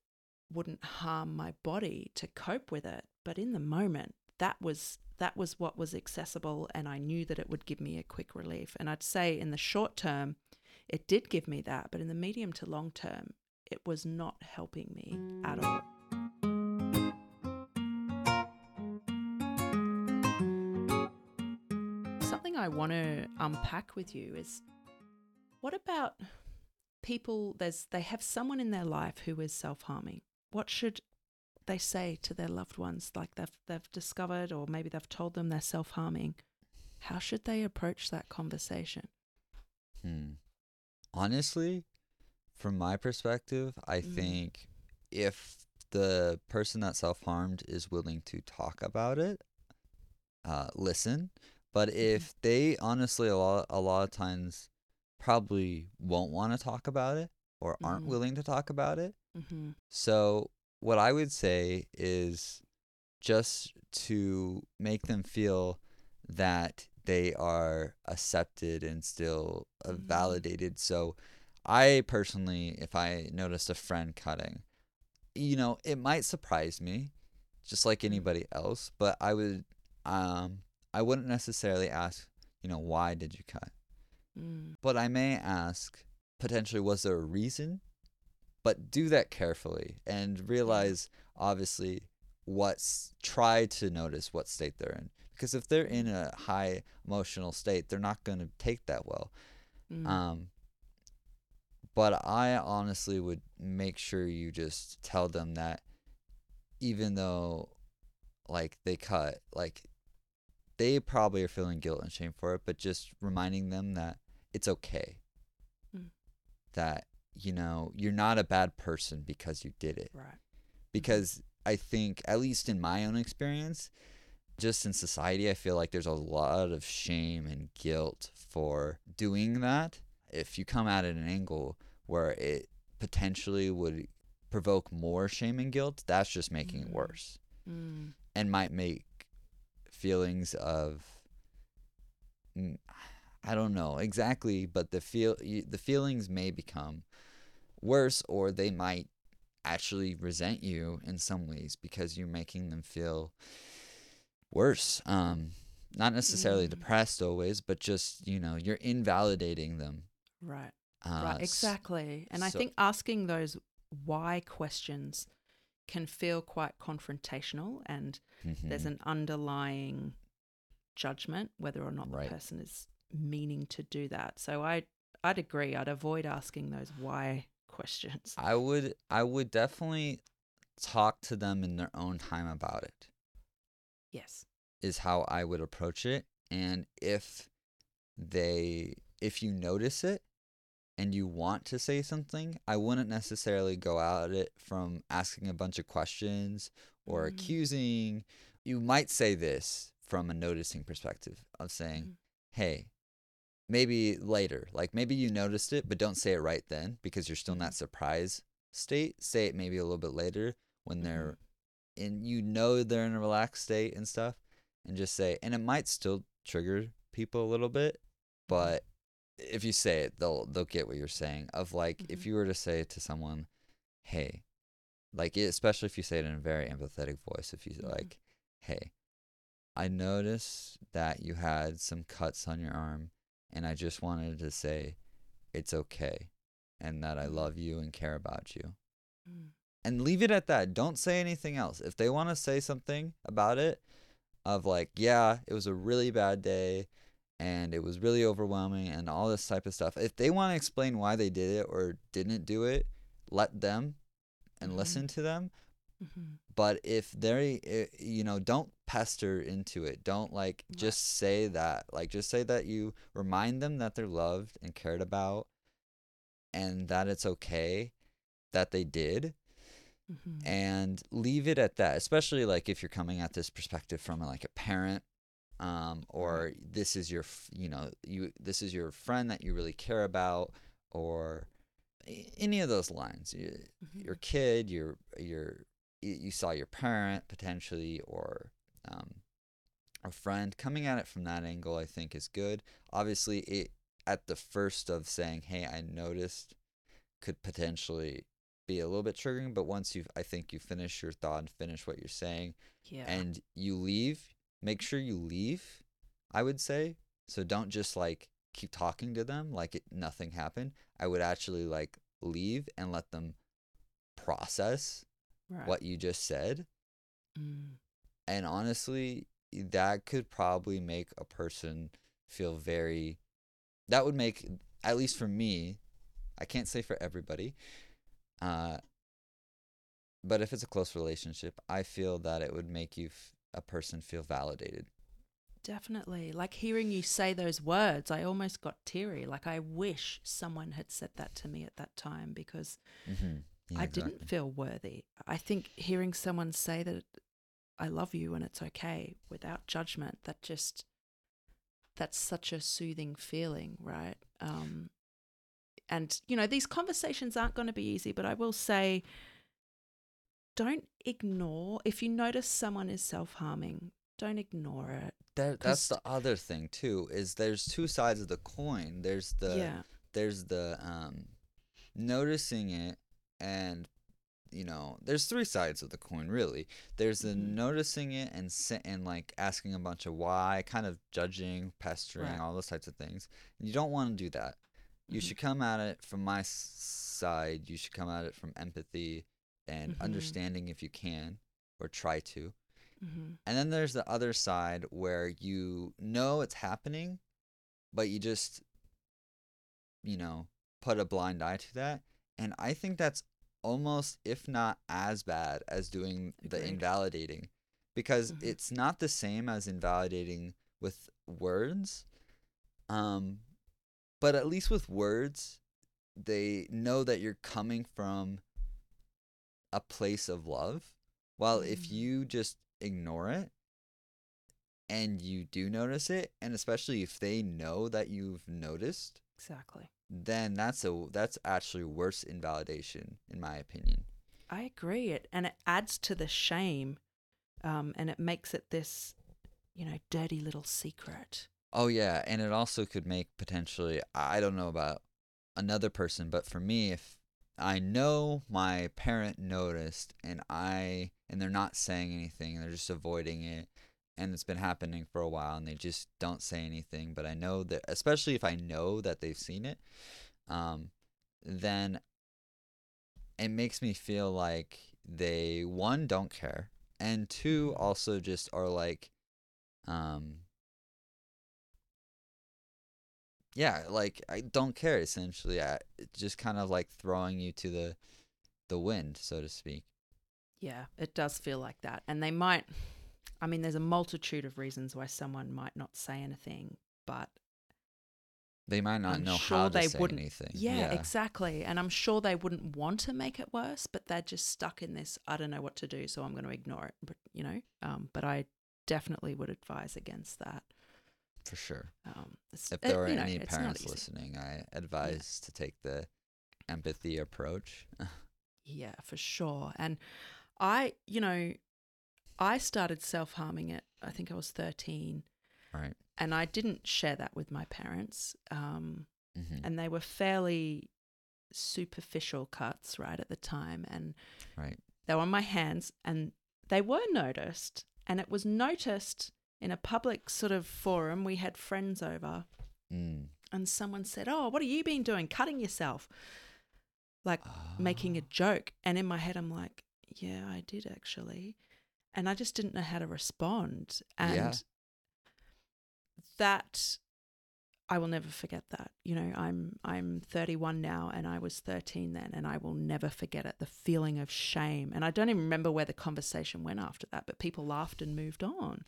wouldn't harm my body to cope with it. But in the moment, that was that was what was accessible and I knew that it would give me a quick relief. And I'd say in the short term, it did give me that, but in the medium to long term, it was not helping me at all. Something I want to unpack with you is what about people there's they have someone in their life who is self-harming. What should they say to their loved ones like they've they've discovered or maybe they've told them they're self-harming? How should they approach that conversation? Hmm. Honestly, from my perspective, I Mm. think if the person that self harmed is willing to talk about it, uh, listen. But if they honestly a lot a lot of times probably won't want to talk about it or aren't Mhm. willing to talk about it, Mm-hmm. so what I would say is just to make them feel that they are accepted and still uh, Mhm. validated. So I personally, if I noticed a friend cutting, you know, it might surprise me, just like anybody else, but I would um I wouldn't necessarily ask, you know, why did you cut? Mm. But I may ask, potentially, was there a reason? But do that carefully and realize, obviously, what's try to notice what state they're in. Because if they're in a high emotional state, they're not going to take that well. Mm. Um, but I honestly would make sure you just tell them that even though, like, they cut, like, they probably are feeling guilt and shame for it, but just reminding them that it's okay. Mm. That, you know, you're not a bad person because you did it. right. Because I think, at least in my own experience, just in society, I feel like there's a lot of shame and guilt for doing that. If you come at it an angle where it potentially would provoke more shame and guilt, that's just making it Mm. worse Mm. and might make feelings of I don't know exactly, but the feel the feelings may become worse, or they might actually resent you in some ways because you're making them feel worse. Um, not necessarily Mm. depressed always, but just you know you're invalidating them. Right. Uh, right. Exactly. And I think asking those why questions can feel quite confrontational and there's mhm. an underlying judgment whether or not Right. the person is meaning to do that. So I I'd agree. I'd avoid asking those why questions. I would I would definitely talk to them in their own time about it. Yes. is how I would approach it. And if they, if you notice it and you want to say something, I wouldn't necessarily go at it from asking a bunch of questions or Mm. accusing. You might say this from a noticing perspective of saying, Mhm. hey, maybe later, like maybe you noticed it, but don't say it right then because you're still in that surprise state. Say it maybe a little bit later when they're and you know they're in a relaxed state and stuff and just say and it might still trigger people a little bit but if you say it they'll they'll get what you're saying of like if Mhm. you were to say it to someone hey like especially if you say it in a very empathetic voice if you Mhm. like hey i noticed that you had some cuts on your arm and i just wanted to say it's okay and that i Mhm. love you and care about you Mm. And leave it at that. Don't say anything else. If they want to say something about it, of like, yeah, it was a really bad day and it was really overwhelming and all this type of stuff. If they want to explain why they did it or didn't do it, let them and Mhm. listen to them. Mhm. But if they, eh, you know, don't pester into it. Don't like just say that. Like, just say that you remind them that they're loved and cared about and that it's okay that they did Mhm. and leave it at that especially like if you're coming at this perspective from like a parent um or this is your you know you this is your friend that you really care about or any of those lines you, Mhm. your kid your your you you saw your parent potentially or um a friend coming at it from that angle i think is good obviously it at the first of saying hey i noticed could potentially be a little bit triggering, but once you I think you finish your thought and finish what you're saying Yeah. and you leave, make sure you leave, I would say. So don't just like keep talking to them like it, nothing happened. I would actually like leave and let them process right. what you just said. Mm. And honestly, that could probably make a person feel very that would make at least for me, I can't say for everybody. Uh but if it's a close relationship, I feel that it would make you f- a person feel validated. Definitely. Like hearing you say those words, I almost got teary. Like I wish someone had said that to me at that time because Mm-hmm. I didn't feel worthy. I think hearing someone say that I love you and it's okay without judgment, that just that's such a soothing feeling, right? Um and you know, these conversations aren't going to be easy, but I will say don't ignore if you notice someone is self-harming, don't ignore it. There, that's the other thing too. Is there's two sides of the coin. There's the yeah. there's the um noticing it and you know there's three sides of the coin really there's the Mhm. noticing it and and like asking a bunch of why kind of judging pestering Right. all those types of things you don't want to do that you Mhm. should come at it from my side you should come at it from empathy and Mhm. understanding if you can or try to hmm and then there's the other side where you know it's happening, but you just, you know, put a blind eye to that. And I think that's almost, if not as bad as doing the Agreed. invalidating because Mhm. it's not the same as invalidating with words. Um, but at least with words, they know that you're coming from a place of love. While if Mm. you just ignore it and you do notice it, and especially if they know that you've noticed, Exactly. then that's a that's actually worse invalidation in my opinion. I agree. It and it adds to the shame, um, and it makes it this, you know, dirty little secret. Oh yeah, and it also could make potentially I don't know about another person, but for me if I know my parent noticed and I and they're not saying anything and they're just avoiding it and it's been happening for a while and they just don't say anything, but I know that especially if I know that they've seen it, um then it makes me feel like they one don't care and two also just are like um yeah like i don't care essentially I, just kind of like throwing you to the the wind so to speak Yeah, it does feel like that, and they might. I mean, there's a multitude of reasons why someone might not say anything, but they might not I'm know sure how to they say wouldn't- anything yeah, exactly. And I'm sure they wouldn't want to make it worse, but they're just stuck in this. I don't know what to do, so I'm going to ignore it. But you know, um, but I definitely would advise against that. For sure Um, if it- there are you know, any parents listening i advise to take the empathy approach <laughs> Yeah, for sure. And I, you know, I started self harming at, I think I was 13, right and I didn't share that with my parents. Um, hmm and they were fairly superficial cuts right at the time. And right they were on my hands, and they were noticed. And it was noticed in a public sort of forum. We had friends over, mm. and someone said, Oh, what have you been doing? Cutting yourself. Like, making a Ah, joke. And in my head, I'm like, yeah, I did actually. And I just didn't know how to respond. And Yeah. that I will never forget that. You know, I'm I'm 31 now and I was 13 then and I will never forget it. The feeling of shame. And I don't even remember where the conversation went after that, but people laughed and moved on.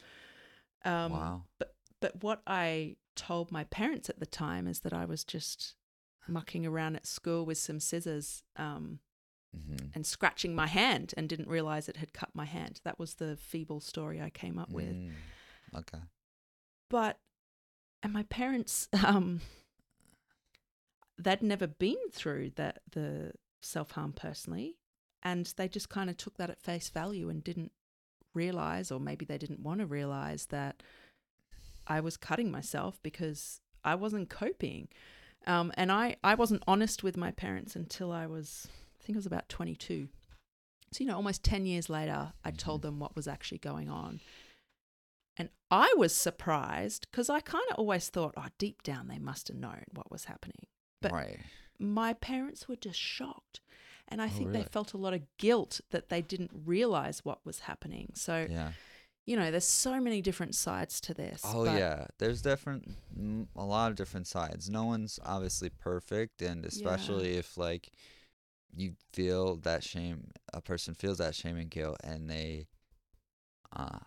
Um wow but but what I told my parents at the time is that I was just mucking around at school with some scissors um, hmm and scratching my hand and didn't realize it had cut my hand. That was the feeble story I came up with. Mm. okay But and my parents, <laughs> um, they'd never been through that the self harm personally, and they just kind of took that at face value and didn't realize, or maybe they didn't want to realize that I was cutting myself because I wasn't coping. Um, and I, I wasn't honest with my parents until I was I think I was about 22. So, you know, almost 10 years later, I told them what was actually going on. And I was surprised because I kind of always thought, oh, deep down, they must have known what was happening. But right. my parents were just shocked. And I Oh, think really? they felt a lot of guilt that they didn't realize what was happening. So, Yeah. you know, there's so many different sides to this. Oh yeah, there's different, a lot of different sides. No one's obviously perfect, and especially if like you feel that shame, a person feels that shame and guilt, and they uh,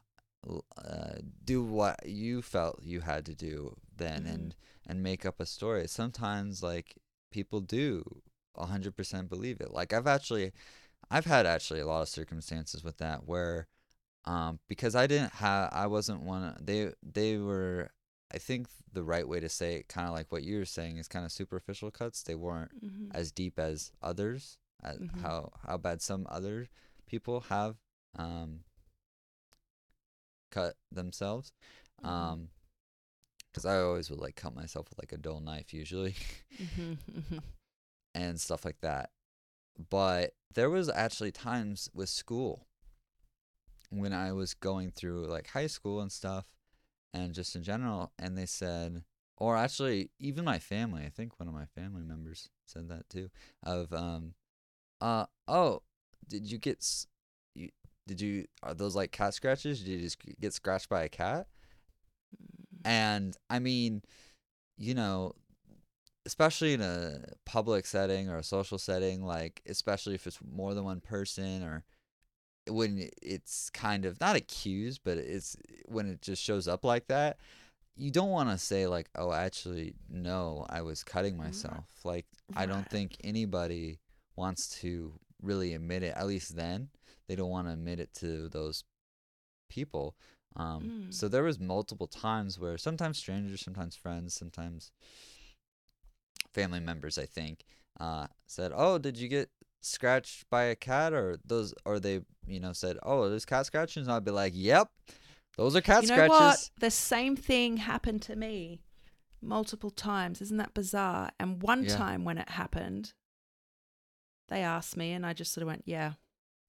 uh do what you felt you had to do then, Mhm. and and make up a story. Sometimes like people do a hundred percent believe it. Like I've actually, I've had actually a lot of circumstances with that where um, because I didn't have, I wasn't one. They they were, I think the right way to say it, kind of like what you were saying, is kind of superficial cuts. They weren't Mhm. as deep as others, as Mhm. how how bad some other people have um, cut themselves. Mhm. Um, because I always would like cut myself with like a dull knife usually. And stuff like that. But there was actually times with school when I was going through like high school and stuff and just in general and they said or actually even my family, I think one of my family members said that too of um uh oh, did you get s- you did you are those like cat scratches? Did you just get scratched by a cat? And I mean, you know, especially in a public setting or a social setting, like especially if it's more than one person or when it's kind of not accused, but it's when it just shows up like that, you don't want to say like, "Oh, actually, no, I was cutting myself." Like, I don't think anybody wants to really admit it. At least then, they don't want to admit it to those people. Um, Mm. So there was multiple times where sometimes strangers, sometimes friends, sometimes family members, I think, uh, said, "Oh, did you get scratched by a cat?" Or those, or they, you know, said, "Oh, there's cat scratches." And I'd be like, "Yep, those are cat you know scratches." what? The same thing happened to me multiple times. Isn't that bizarre? And one Yeah. time when it happened, they asked me, and I just sort of went, "Yeah."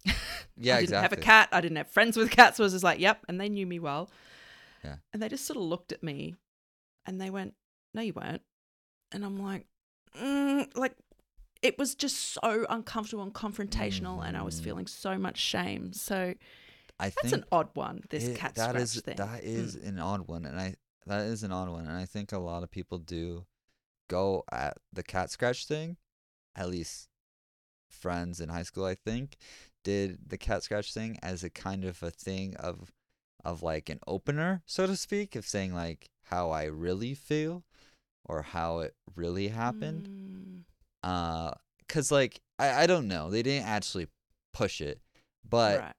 <laughs> Yeah, I didn't have a cat. I didn't have friends with cats. So I was just like, "Yep," and they knew me well. Yeah. And they just sort of looked at me, and they went, "No, you weren't." And I'm like, mm, like. It was just so uncomfortable and confrontational, and I was Mhm. feeling so much shame. So I that's an odd one. This it- cat that scratch is thing. that Mm. an odd one, and I that is an odd one, and I think a lot of people do go at the cat scratch thing. At least friends in high school, I think, did the cat scratch thing as a kind of a thing of of like an opener, so to speak, of saying like how I really feel or how it really happened. Mm. uh because like I, I don't know. They didn't actually push it but right.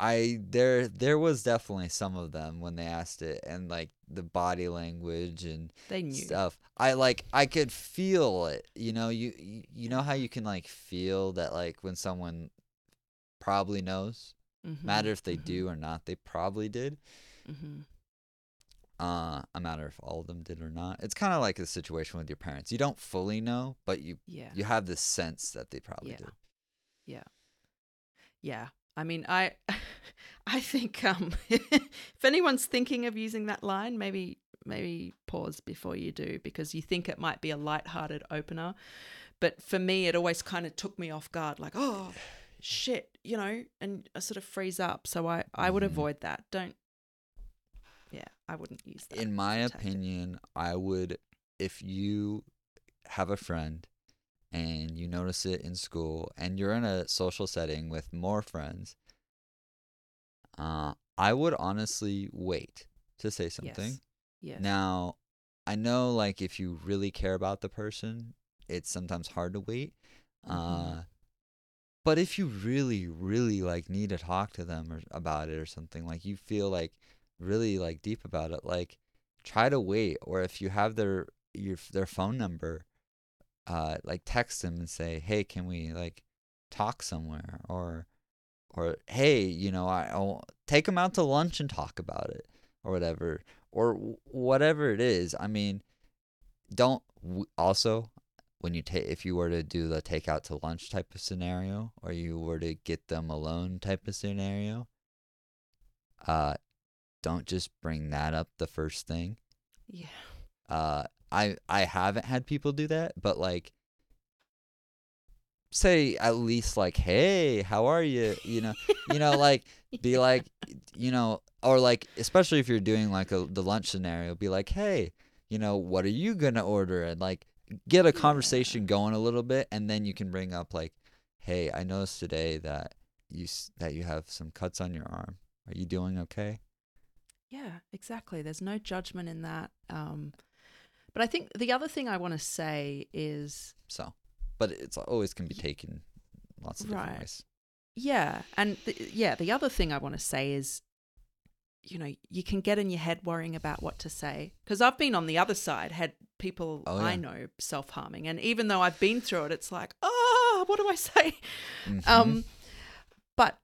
i there there was definitely some of them when they asked it and like the body language and stuff. I like i could feel it you know? You you, you know how you can like feel that like when someone probably knows? Mhm, matter if they mhm, do or not they probably did. Mhm. Uh a matter if all of them did or not it's kind of like the situation with your parents you don't fully know but you Yeah. you have this sense that they probably do. Yeah. did Yeah. I mean, I <laughs> I think um <laughs> if anyone's thinking of using that line, maybe maybe pause before you do because you think it might be a light-hearted opener. But for me it always kind of took me off guard like, "Oh, <sighs> shit," you know, and I sort of freeze up. So I I would Mhm. avoid that. Don't Yeah, I wouldn't use that. in my tactic. opinion, I would if you have a friend and you notice it in school and you're in a social setting with more friends, uh, I would honestly wait to say something. Yes. Yes. Now, I know like if you really care about the person, it's sometimes hard to wait. Mhm. Uh but if you really really like need to talk to them or about it or something, like you feel like really like deep about it, like try to wait or if you have their your their phone number, uh like text them and say, "Hey, can we like talk somewhere?" or or hey, you know, I I'll take them out to lunch and talk about it or whatever or whatever it is. I mean, don't also when you take if you were to do the take out to lunch type of scenario or you were to get them alone type of scenario uh don't just bring that up the first thing. Yeah. uh i i haven't had people do that but like say at least like hey how are you? You know you know like <laughs> be like you know or like especially if you're doing like a the lunch scenario be like hey you know what are you gonna order? And like get a conversation going a little bit and then you can bring up like hey i noticed today that you that you have some cuts on your arm. Are you doing okay Yeah, exactly. There's no judgment in that. Um, but I think the other thing I want to say is so but it's always can be taken lots of different Right. ways Yeah, and the, yeah, the other thing I want to say is, you know, you can get in your head worrying about what to say because I've been on the other side, had people Oh, I know self harming, and even though I've been through it, it's like, oh, what do I <laughs> say? Mhm. Um, but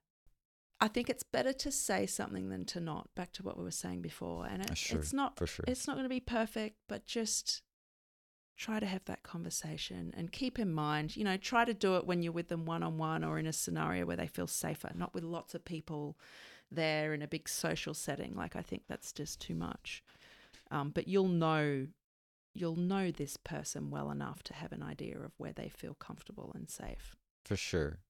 I think it's better to say something than to not. Back to what we were saying before, and it, sure, it's not for sure it's not going to be perfect, but just try to have that conversation and keep in mind, you know, try to do it when you're with them one on one or in a scenario where they feel safer, not with lots of people there in a big social setting. Like I think that's just too much. Um, but you'll know you'll know this person well enough to have an idea of where they feel comfortable and safe. for sure.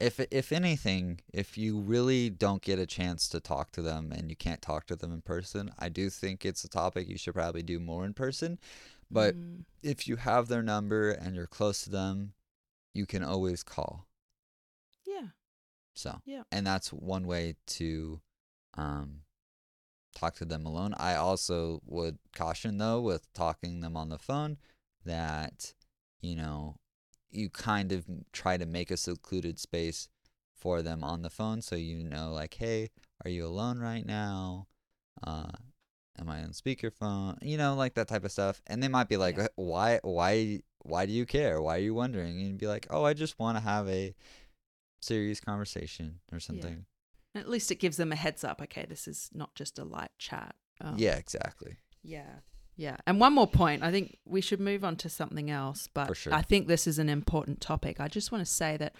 If if anything if you really don't get a chance to talk to them and you can't talk to them in person i do think it's a topic you should probably do more in person but Mm, if you have their number and you're close to them you can always call. Yeah, so Yeah. and that's one way to um talk to them alone. I also would caution though with talking them on the phone that you know you kind of try to make a secluded space for them on the phone so you know like hey are you alone right now uh am i on speakerphone you know like that type of stuff and they might be like Yeah. why why why do you care why are you wondering and you'd be like oh i just want to have a serious conversation or something at least it gives them a heads up. Okay, this is not just a light chat. Um, yeah exactly Yeah. Yeah. And one more point. I think we should move on to something else, but sure. I think this is an important topic. I just want to say that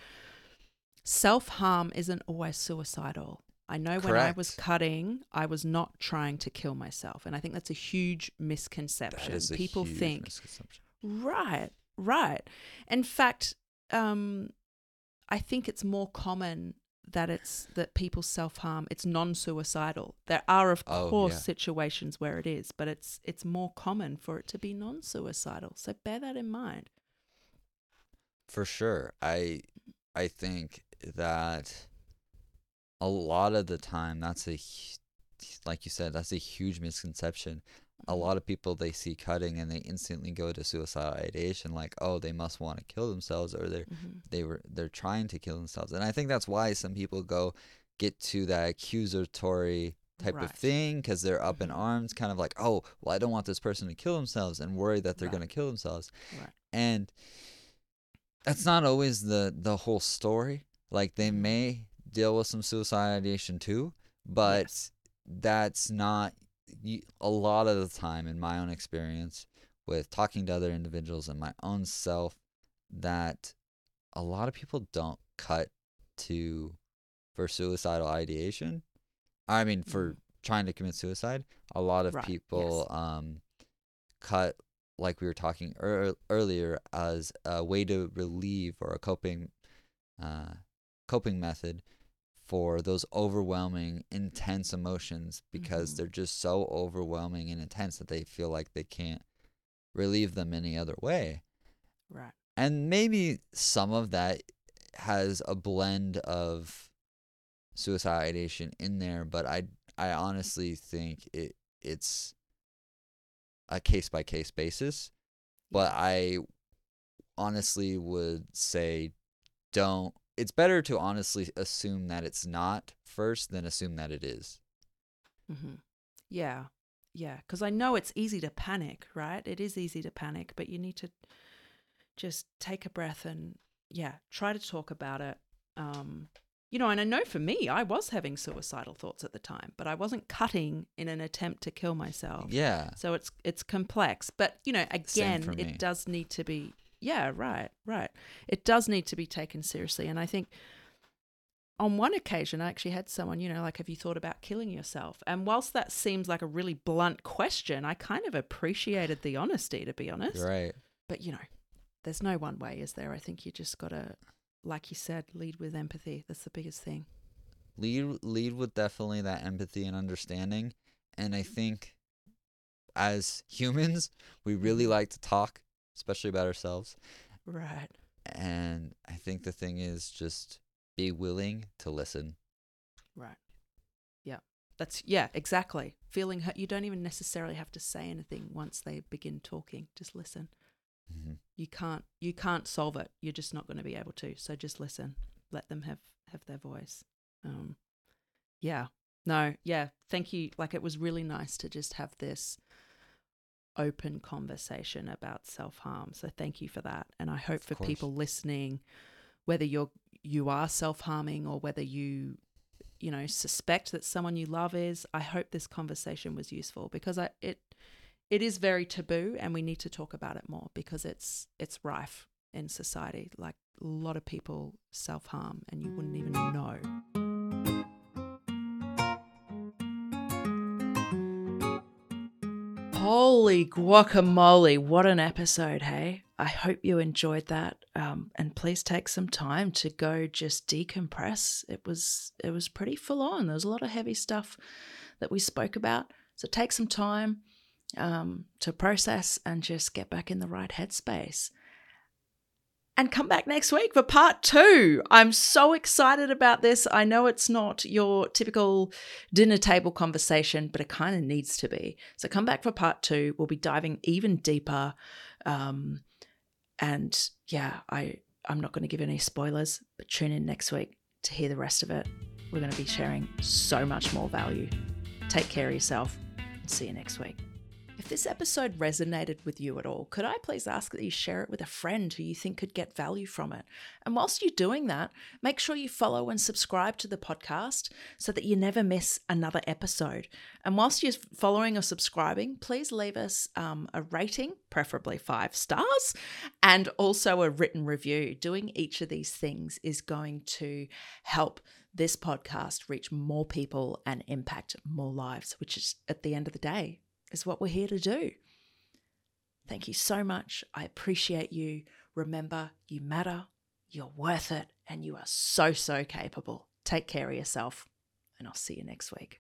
self harm isn't always suicidal. I know when I was cutting, I was not trying to kill myself. And I think that's a huge misconception. that is a People huge think, misconception. right, right. In fact, um, I think it's more common that it's that people self harm. It's non suicidal. There are of Oh, course yeah. situations where it is, but it's it's more common for it to be non suicidal. So bear that in mind. For sure. I I think that a lot of the time that's a like you said that's a huge misconception. A Mm-hmm. lot of people they see cutting and they instantly go to suicidal ideation like oh they must want to kill themselves or they're Mhm. they were they're trying to kill themselves. And I think that's why some people go get to that accusatory type Right. of thing because they're up in Mhm. arms kind of like oh well I don't want this person to kill themselves and worry that they're Right. going to kill themselves Right. and that's not always the the whole story like they Mhm. may deal with some suicide ideation too but Yes. that's not y- a lot of the time in my own experience with talking to other individuals and my own self that a lot of people don't cut to for suicidal ideation i mean for Mhm. trying to commit suicide a lot of Right, yes. people um cut like we were talking ear earlier as a way to relieve or a coping uh coping method for those overwhelming intense emotions because Mhm. they're just so overwhelming and intense that they feel like they can't relieve them any other way Right. and maybe some of that has a blend of suicide ideation in there but i i honestly think it it's a case by case basis but i honestly would say don't it's better to honestly assume that it's not first than assume that it is hmm Yeah. Yeah. Because I know it's easy to panic, right? It is easy to panic, but you need to just take a breath and, yeah, try to talk about it. Um, you know, and I know for me, I was having suicidal thoughts at the time, but I wasn't cutting in an attempt to kill myself. yeah So it's it's complex, but you know, again, it does need to be yeah, right, right. It does need to be taken seriously. And I think on one occasion, I actually had someone, you know, like, have you thought about killing yourself? And whilst that seems like a really blunt question, I kind of appreciated the honesty, to be honest. Right. But, you know, there's no one way, is there? I think you just got to, like you said, lead with empathy. That's the biggest thing. Lead lead with definitely that empathy and understanding. And I think as humans, we really mm-hmm. like to talk, especially about ourselves. Right. And I think the thing is just be willing to listen. Right. Yeah. That's yeah, exactly. Feeling hurt. You don't even necessarily have to say anything once they begin talking. Just listen. hmm You can't you can't solve it. You're just not going to be able to. So just listen. Let them have have their voice. Um yeah. No, yeah. Thank you. Like it was really nice to just have this open conversation about self-harm. So thank you for that. And I hope Of for course. people listening whether you're you are self-harming or whether you you know suspect that someone you love is i hope this conversation was useful because i it it is very taboo and we need to talk about it more because it's it's rife in society like a lot of people self-harm and you wouldn't even know Holy guacamole, what an episode, hey? I hope you enjoyed that. Um, and please take some time to go just decompress. It was it was pretty full on. There was a lot of heavy stuff that we spoke about. So take some time um, to process and just get back in the right headspace. And come back next week for part two. I'm so excited about this. I know it's not your typical dinner table conversation, but it kind of needs to be. So come back for part two. We'll be diving even deeper. Um, and yeah, I I'm not going to give any spoilers, but tune in next week to hear the rest of it. We're going to be sharing so much more value. Take care of yourself see you next week. If this episode resonated with you at all, could I please ask that you share it with a friend who you think could get value from it? And whilst you're doing that, make sure you follow and subscribe to the podcast so that you never miss another episode. And whilst you're following or subscribing, please leave us um, a rating, preferably five stars, and also a written review. Doing each of these things is going to help this podcast reach more people and impact more lives, which is at the end of the day is what we're here to do. Thank you so much. I appreciate you. Remember, you matter, you're worth it, and you are so, so capable. Take care of yourself, and I'll see you next week.